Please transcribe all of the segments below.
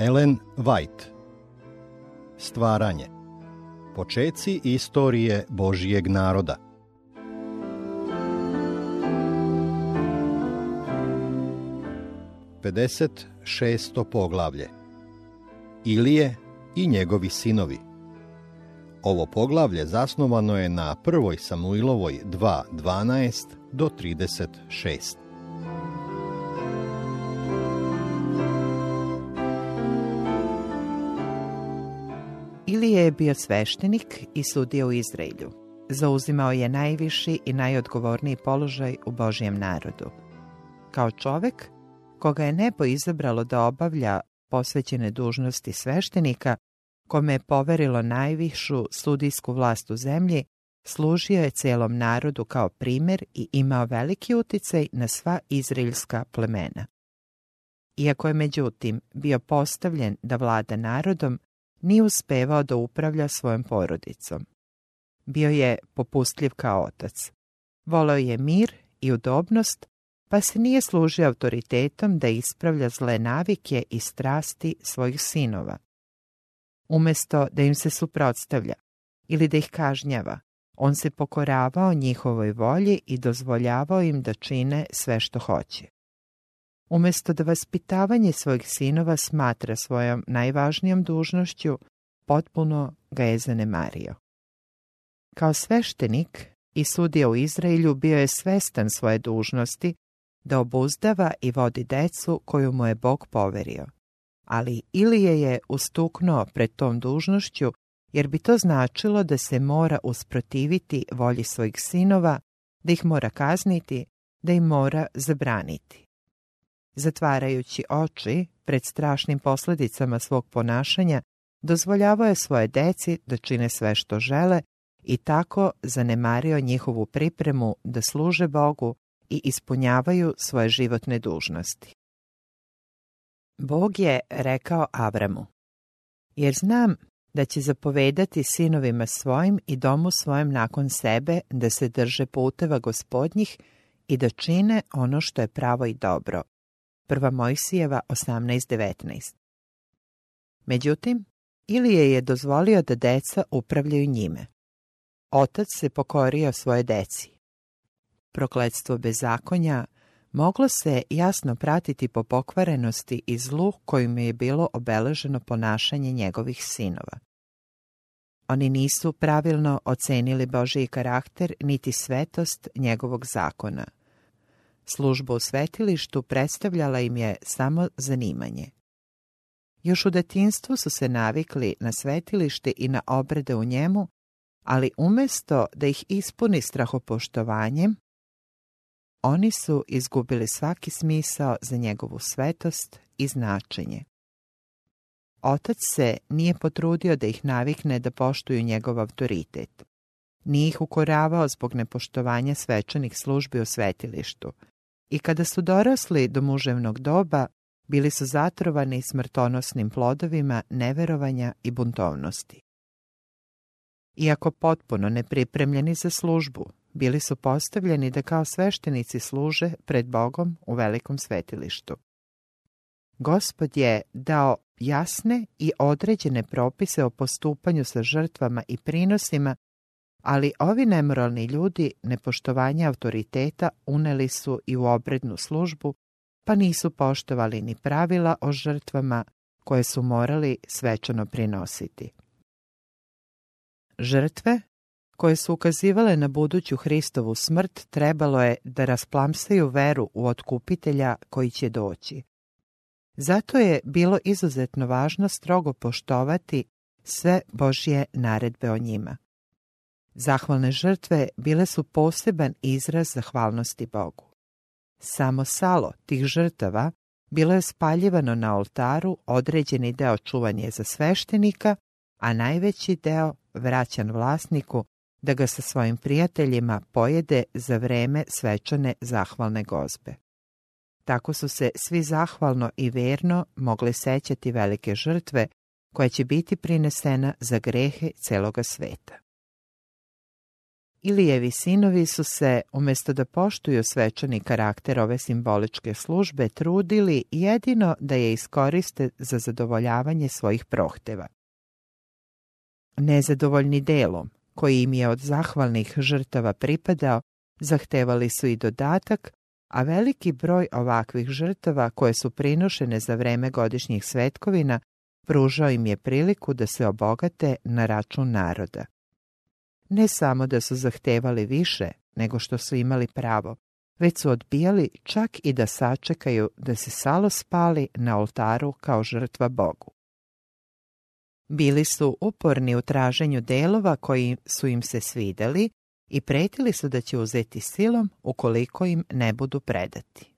Ellen White. Stvaranje. Počeci istorije Božijeg naroda. Pedeset šesto poglavlje. Ilije i njegovi sinovi. Ovo poglavlje zasnovano je na prvoj Samuilovoj 2.12 do 36. Ilije je bio sveštenik i sudio u Izraelju. Zauzimao je najviši i najodgovorniji položaj u Božijem narodu. Kao čovek, koga je nebo izabralo da obavlja posvećene dužnosti sveštenika, kome je poverilo najvišu sudijsku vlast u zemlji, služio je celom narodu kao primjer i imao veliki uticaj na sva izraelska plemena. Iako je međutim bio postavljen da vlada narodom, nije uspevao da upravlja svojom porodicom. Bio je popustljiv kao otac. Voleo je mir i udobnost, pa se nije služio autoritetom da ispravlja zle navike i strasti svojih sinova. Umesto da im se suprotstavlja ili da ih kažnjava, on se pokoravao njihovoj volji i dozvoljavao im da čine sve što hoće. Umesto da vaspitavanje svojih sinova smatra svojom najvažnijom dužnošću, potpuno ga je zanemario. Kao sveštenik i sudija u Izraelju bio je svestan svoje dužnosti da obuzdava i vodi decu koju mu je Bog poverio. Ali Ilije je ustuknuo pred tom dužnošću jer bi to značilo da se mora usprotiviti volji svojih sinova, da ih mora kazniti, da im mora zabraniti. Zatvarajući oči pred strašnim posljedicama svog ponašanja, dozvoljavao je svoje deci da čine sve što žele i tako zanemario njihovu pripremu da služe Bogu i ispunjavaju svoje životne dužnosti. Bog je rekao Avramu, jer znam da će zapovedati sinovima svojim i domu svojem nakon sebe da se drže puteva gospodnjih i da čine ono što je pravo i dobro. Prva Mojsijeva 18.19 Međutim, Ilije je dozvolio da deca upravljaju njime. Otac se pokorio svoje deci. Prokletstvo bezakonja moglo se jasno pratiti po pokvarenosti i zlu kojim je bilo obeleženo ponašanje njegovih sinova. Oni nisu pravilno ocenili Božiji karakter niti svetost njegovog zakona. Služba u svetilištu predstavljala im je samo zanimanje. Još u detinstvu su se navikli na svetilište i na obrede u njemu, ali umjesto da ih ispuni strahopoštovanjem, oni su izgubili svaki smisao za njegovu svetost i značenje. Otac se nije potrudio da ih navikne da poštuju njegov autoritet. Nije ih ukoravao zbog nepoštovanja svečanih službi u svetilištu. I kada su dorasli do muževnog doba, bili su zatrovani smrtonosnim plodovima neverovanja i buntovnosti. Iako potpuno nepripremljeni za službu, bili su postavljeni da kao sveštenici služe pred Bogom u velikom svetilištu. Gospod je dao jasne i određene propise o postupanju sa žrtvama i prinosima, ali ovi nemoralni ljudi nepoštovanje autoriteta uneli su i u obrednu službu, pa nisu poštovali ni pravila o žrtvama koje su morali svečano prinositi. Žrtve koje su ukazivale na buduću Hristovu smrt trebalo je da rasplamsaju veru u otkupitelja koji će doći. Zato je bilo izuzetno važno strogo poštovati sve Božje naredbe o njima. Zahvalne žrtve bile su poseban izraz zahvalnosti Bogu. Samo salo tih žrtava bilo je spaljivano na oltaru, određeni deo čuvan je za sveštenika, a najveći deo vraćan vlasniku da ga sa svojim prijateljima pojede za vreme svečane zahvalne gozbe. Tako su se svi zahvalno i verno mogli sećati velike žrtve koja će biti prinesena za grehe celoga sveta. Ilijevi sinovi su se, umjesto da poštuju svečani karakter ove simboličke službe, trudili jedino da je iskoriste za zadovoljavanje svojih prohteva. Nezadovoljni delom, koji im je od zahvalnih žrtava pripadao, zahtevali su i dodatak, a veliki broj ovakvih žrtava koje su prinošene za vreme godišnjih svetkovina pružao im je priliku da se obogate na račun naroda. Ne samo da su zahtevali više nego što su imali pravo, već su odbijali čak i da sačekaju da se salo spali na oltaru kao žrtva Bogu. Bili su uporni u traženju delova koji su im se svideli i pretili su da će uzeti silom ukoliko im ne budu predati.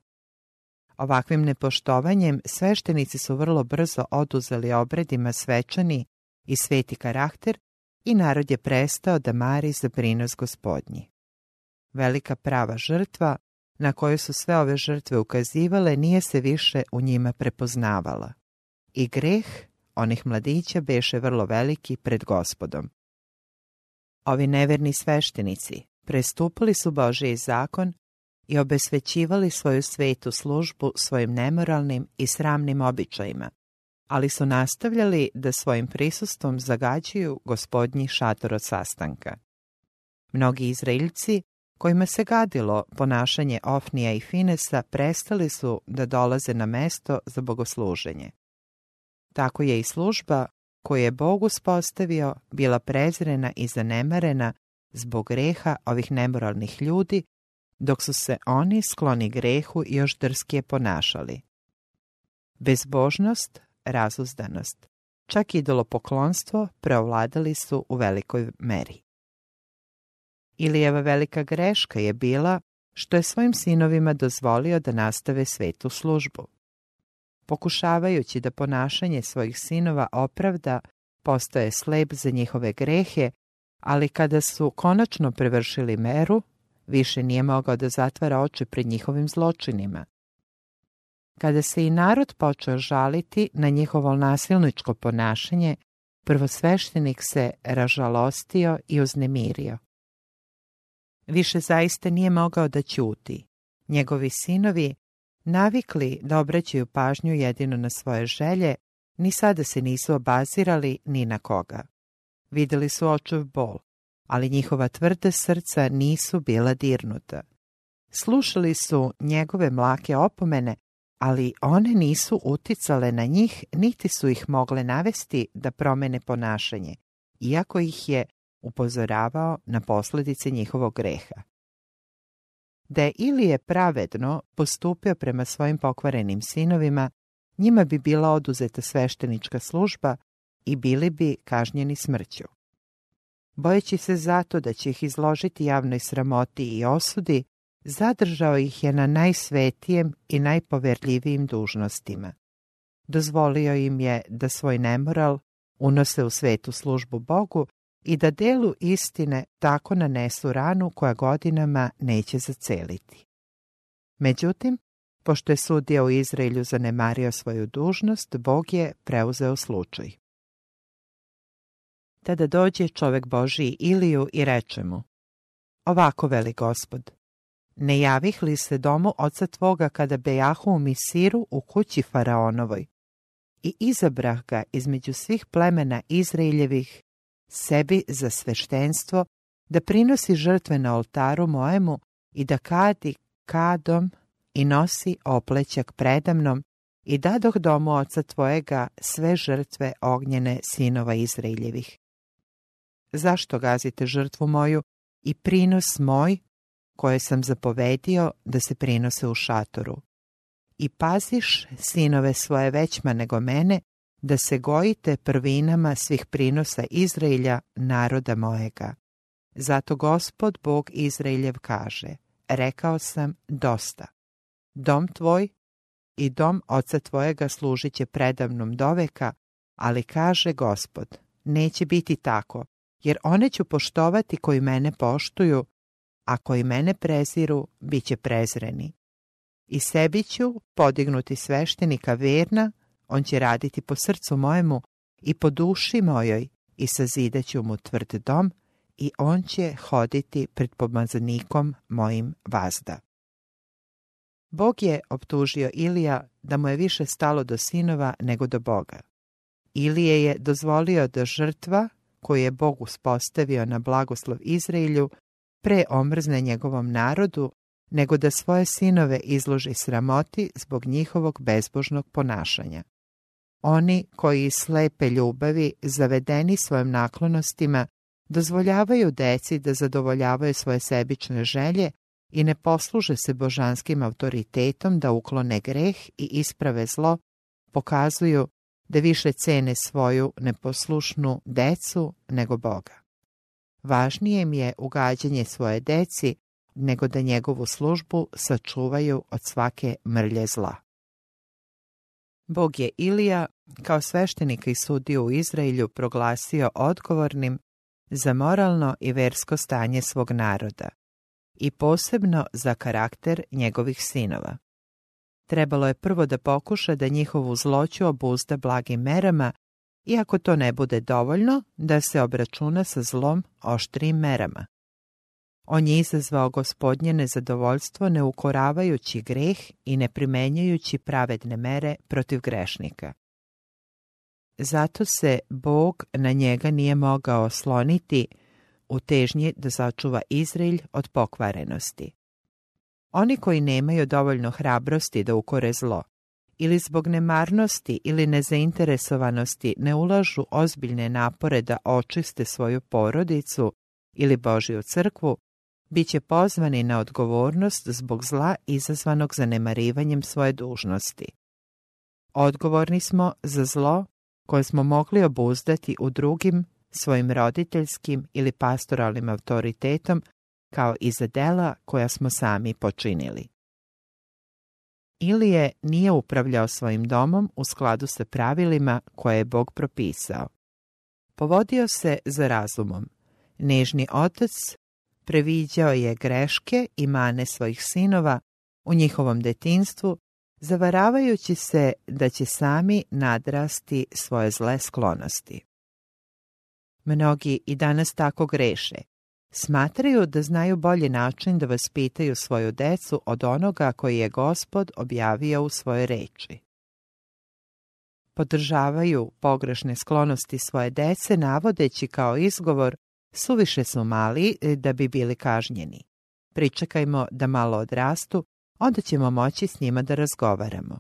Ovakvim nepoštovanjem sveštenici su vrlo brzo oduzeli obredima svečani i sveti karakter i narod je prestao da mari za prinos gospodnji. Velika prava žrtva, na koju su sve ove žrtve ukazivale, nije se više u njima prepoznavala. I greh onih mladića beše vrlo veliki pred gospodom. Ovi neverni sveštenici prestupili su Božiji zakon i obesvećivali svoju svetu službu svojim nemoralnim i sramnim običajima, ali su nastavljali da svojim prisustvom zagađuju gospodnji šator od sastanka. Mnogi Izraeljci, kojima se gadilo ponašanje Ofnija i Finesa, prestali su da dolaze na mesto za bogosluženje. Tako je i služba koju je Bog uspostavio bila prezrena i zanemarena zbog greha ovih nemoralnih ljudi, dok su se oni skloni grehu još drskije ponašali. Bezbožnost, razuzdanost, čak i idolopoklonstvo preovladali su u velikoj meri. Ilijeva velika greška je bila što je svojim sinovima dozvolio da nastave svetu službu. Pokušavajući da ponašanje svojih sinova opravda, postoje slep za njihove grehe, ali kada su konačno prevršili meru, više nije mogao da zatvara oči pred njihovim zločinima. Kada se i narod počeo žaliti na njihovo nasilničko ponašanje, prvosveštenik se ražalostio i uznemirio. Više zaista nije mogao da ćuti. Njegovi sinovi, navikli da obraćaju pažnju jedino na svoje želje, ni sada se nisu obazirali ni na koga. Vidjeli su očuv bol, ali njihova tvrda srca nisu bila dirnuta. Slušali su njegove mlake opomene, ali one nisu uticale na njih, niti su ih mogle navesti da promene ponašanje, iako ih je upozoravao na posljedice njihovog greha. Da je Ilije pravedno postupio prema svojim pokvarenim sinovima, njima bi bila oduzeta sveštenička služba i bili bi kažnjeni smrću. Bojeći se zato da će ih izložiti javnoj sramoti i osudi, zadržao ih je na najsvetijem i najpoverljivijim dužnostima. Dozvolio im je da svoj nemoral unose u svetu službu Bogu i da delu istine tako nanesu ranu koja godinama neće zaceliti. Međutim, pošto je sudija u Izraelju zanemario svoju dužnost, Bog je preuzeo slučaj. Tada dođe čovek Božiji Iliju i reče mu, Ovako veli gospod, ne javih li se domu oca tvoga kada bejahu u Misiru u kući Faraonovoj i izabrah ga između svih plemena Izraeljevih sebi za sveštenstvo da prinosi žrtve na oltaru mojemu i da kadi kadom i nosi oplećak predamnom i dadoh domu oca tvojega sve žrtve ognjene sinova Izraeljevih. Zašto gazite žrtvu moju i prinos moj koje sam zapovedio da se prinose u šatoru? I paziš sinove svoje većma nego mene, da se gojite prvinama svih prinosa Izraelja, naroda mojega. Zato gospod Bog Izraeljev kaže, rekao sam dosta. Dom tvoj i dom oca tvojega služit će predavnom doveka, ali kaže gospod, neće biti tako, jer one ću poštovati koji mene poštuju, a koji mene preziru, bit će prezreni. I sebi ću podignuti sveštenika verna, on će raditi po srcu mojemu i po duši mojoj i sazidat ću mu tvrd dom i on će hoditi pred pomazanikom mojim vazda. Bog je optužio Ilija da mu je više stalo do sinova nego do Boga. Ilije je dozvolio da žrtva koju je Bog uspostavio na blagoslov Izraelju pre omrzne njegovom narodu nego da svoje sinove izloži sramoti zbog njihovog bezbožnog ponašanja. Oni koji iz slepe ljubavi, zavedeni svojim naklonostima, dozvoljavaju deci da zadovoljavaju svoje sebične želje i ne posluže se božanskim autoritetom da uklone greh i isprave zlo, pokazuju da više cene svoju neposlušnu decu nego Boga. Važnije im je ugađanje svoje deci nego da njegovu službu sačuvaju od svake mrlje zla. Bog je Ilija kao sveštenika i sudiju u Izraelju proglasio odgovornim za moralno i versko stanje svog naroda i posebno za karakter njegovih sinova. Trebalo je prvo da pokuša da njihovu zloću obuzda blagim merama i ako to ne bude dovoljno, da se obračuna sa zlom oštrim merama. On je izazvao gospodnje nezadovoljstvo ne ukoravajući greh i ne primenjujući pravedne mere protiv grešnika. Zato se Bog na njega nije mogao osloniti u težnji da sačuva Izraelj od pokvarenosti. Oni koji nemaju dovoljno hrabrosti da ukore zlo, ili zbog nemarnosti ili nezainteresovanosti ne ulažu ozbiljne napore da očiste svoju porodicu ili Božju crkvu, bit će pozvani na odgovornost zbog zla izazvanog zanemarivanjem svoje dužnosti. Odgovorni smo za zlo koje smo mogli obuzdati u drugim svojim roditeljskim ili pastoralnim autoritetom kao i za dela koja smo sami počinili. Ilije nije upravljao svojim domom u skladu sa pravilima koje je Bog propisao. Povodio se za razumom. Nežni otac previđao je greške i mane svojih sinova u njihovom detinstvu, zavaravajući se da će sami nadrasti svoje zle sklonosti. Mnogi i danas tako greše. Smatraju da znaju bolji način da vaspitaju svoju decu od onoga koji je gospod objavio u svojoj reči. Podržavaju pogrešne sklonosti svoje dece navodeći kao izgovor suviše su mali e, da bi bili kažnjeni. Pričekajmo da malo odrastu, onda ćemo moći s njima da razgovaramo.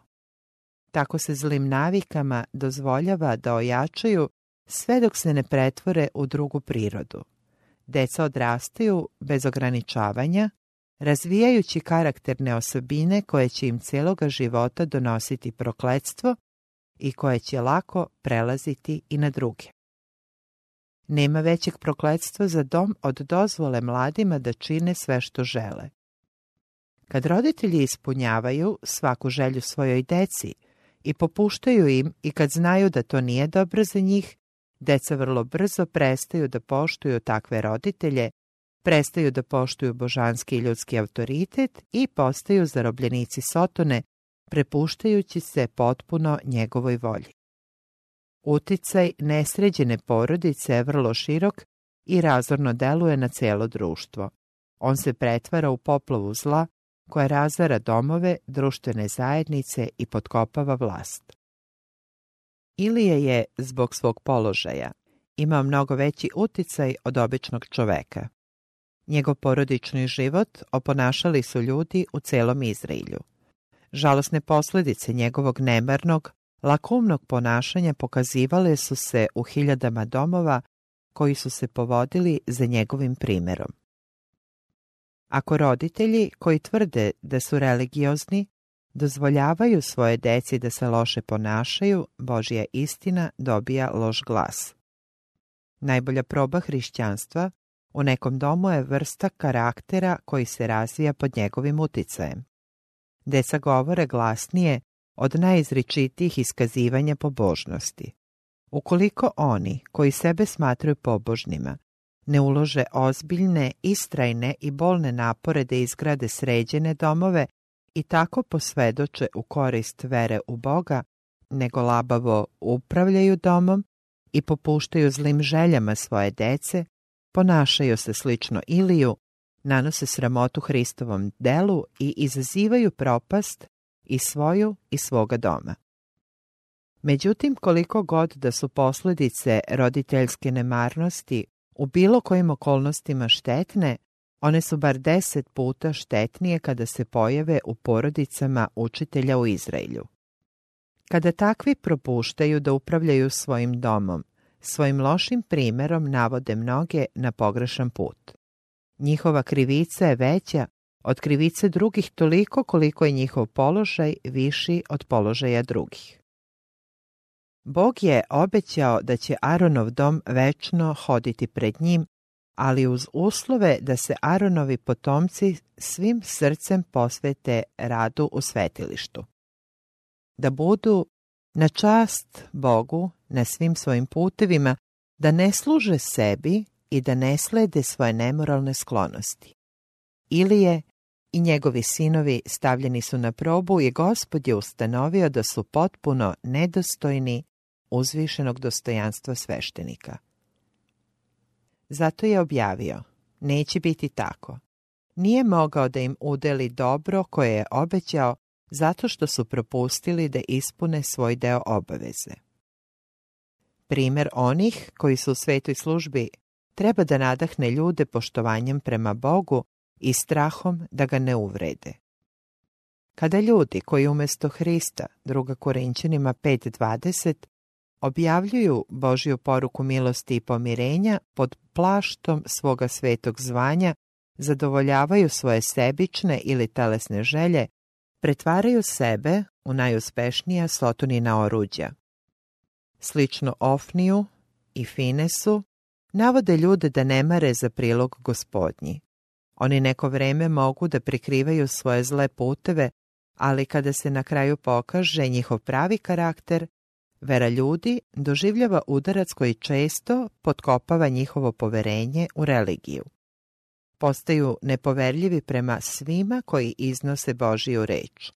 Tako se zlim navikama dozvoljava da ojačaju sve dok se ne pretvore u drugu prirodu. Deca odrastaju bez ograničavanja, razvijajući karakterne osobine koje će im cijeloga života donositi prokletstvo i koje će lako prelaziti i na druge. Nema većeg prokletstva za dom od dozvole mladima da čine sve što žele. Kad roditelji ispunjavaju svaku želju svojoj deci i popuštaju im i kad znaju da to nije dobro za njih, deca vrlo brzo prestaju da poštuju takve roditelje, prestaju da poštuju božanski i ljudski autoritet i postaju zarobljenici Sotone, prepuštajući se potpuno njegovoj volji. Uticaj nesređene porodice je vrlo širok i razorno deluje na cijelo društvo. On se pretvara u poplavu zla koja razara domove, društvene zajednice i potkopava vlast. Ilije je, zbog svog položaja, imao mnogo veći uticaj od običnog čoveka. Njegov porodični život oponašali su ljudi u celom Izraelju. Žalosne posljedice njegovog nemarnog, lakomnog ponašanja pokazivale su se u hiljadama domova koji su se povodili za njegovim primjerom. Ako roditelji koji tvrde da su religiozni dozvoljavaju svoje deci da se loše ponašaju, Božja istina dobija loš glas. Najbolja proba hrišćanstva u nekom domu je vrsta karaktera koji se razvija pod njegovim uticajem. Deca govore glasnije od najizričitijih iskazivanja pobožnosti. Ukoliko oni, koji sebe smatraju pobožnima, ne ulože ozbiljne, istrajne i bolne napore da izgrade sređene domove i tako posvedoče u korist vere u Boga, nego labavo upravljaju domom i popuštaju zlim željama svoje dece, ponašaju se slično Iliju, nanose sramotu Hristovom delu i izazivaju propast i svoju i svoga doma. Međutim, koliko god da su posljedice roditeljske nemarnosti u bilo kojim okolnostima štetne, one su bar deset puta štetnije kada se pojave u porodicama učitelja u Izraelju. Kada takvi propuštaju da upravljaju svojim domom, svojim lošim primjerom navode mnoge na pogrešan put. Njihova krivica je veća od krivice drugih toliko koliko je njihov položaj viši od položaja drugih. Bog je obećao da će Aronov dom večno hoditi pred njim, ali uz uslove da se Aronovi potomci svim srcem posvete radu u svetilištu. Da budu na čast Bogu na svim svojim putevima, da ne služe sebi i da ne slede svoje nemoralne sklonosti. Ilije i njegovi sinovi stavljeni su na probu i gospod je ustanovio da su potpuno nedostojni uzvišenog dostojanstva sveštenika. Zato je objavio, neće biti tako. Nije mogao da im udeli dobro koje je obećao zato što su propustili da ispune svoj deo obaveze. Primjer onih koji su u svetoj službi treba da nadahne ljude poštovanjem prema Bogu i strahom da ga ne uvrede. Kada ljudi koji umjesto Hrista, druga Korinćanima 5.20, objavljuju Božju poruku milosti i pomirenja pod plaštom svoga svetog zvanja, zadovoljavaju svoje sebične ili telesne želje, pretvaraju sebe u najuspešnija sotonina oruđa. Slično Ofniju i Finesu navode ljude da ne mare za prilog gospodnji. Oni neko vreme mogu da prikrivaju svoje zle puteve, ali kada se na kraju pokaže njihov pravi karakter, vera ljudi doživljava udarac koji često potkopava njihovo poverenje u religiju. Postaju nepoverljivi prema svima koji iznose Božiju reč.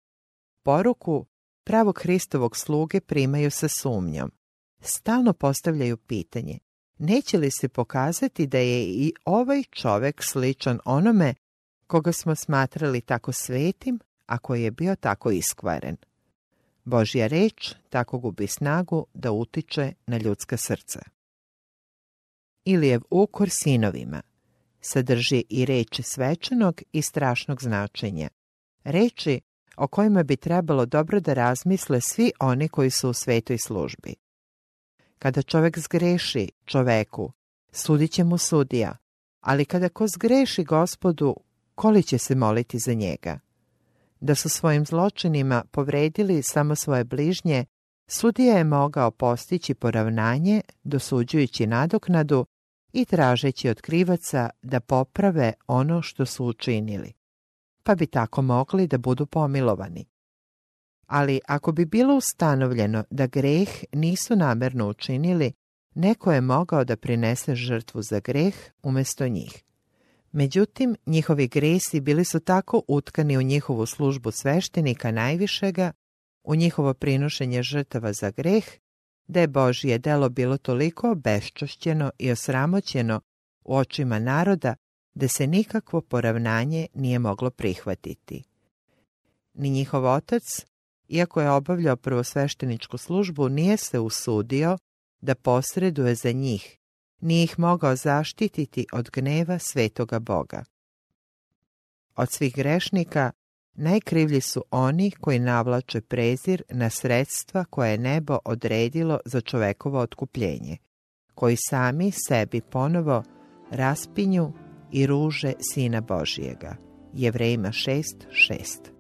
Poruku pravog Hristovog sluge primaju sa sumnjom. Stalno postavljaju pitanje neće li se pokazati da je i ovaj čovek sličan onome koga smo smatrali tako svetim, a koji je bio tako iskvaren. Božja reč tako gubi snagu da utiče na ljudska srca. Ilijev ukor sinovima sadrži i reči svečanog i strašnog značenja. Reči o kojima bi trebalo dobro da razmisle svi oni koji su u svetoj službi. Kada čovjek zgreši čoveku, sudit će mu sudija, ali kada ko zgreši gospodu, koli će se moliti za njega? Da su svojim zločinima povredili samo svoje bližnje, sudija je mogao postići poravnanje, dosuđujući nadoknadu i tražeći od krivaca da poprave ono što su učinili, pa bi tako mogli da budu pomilovani ali ako bi bilo ustanovljeno da greh nisu namerno učinili, neko je mogao da prinese žrtvu za greh umjesto njih. Međutim, njihovi gresi bili su tako utkani u njihovu službu sveštenika najvišega, u njihovo prinošenje žrtava za greh, da je Božije delo bilo toliko obeščošćeno i osramoćeno u očima naroda da se nikakvo poravnanje nije moglo prihvatiti. Ni njihov otac, iako je obavljao prvosvešteničku službu, nije se usudio da posreduje za njih, nije ih mogao zaštititi od gneva svetoga Boga. Od svih grešnika najkrivlji su oni koji navlače prezir na sredstva koje je nebo odredilo za čovekovo otkupljenje, koji sami sebi ponovo raspinju i ruže Sina Božijega. Jevrejima 6.6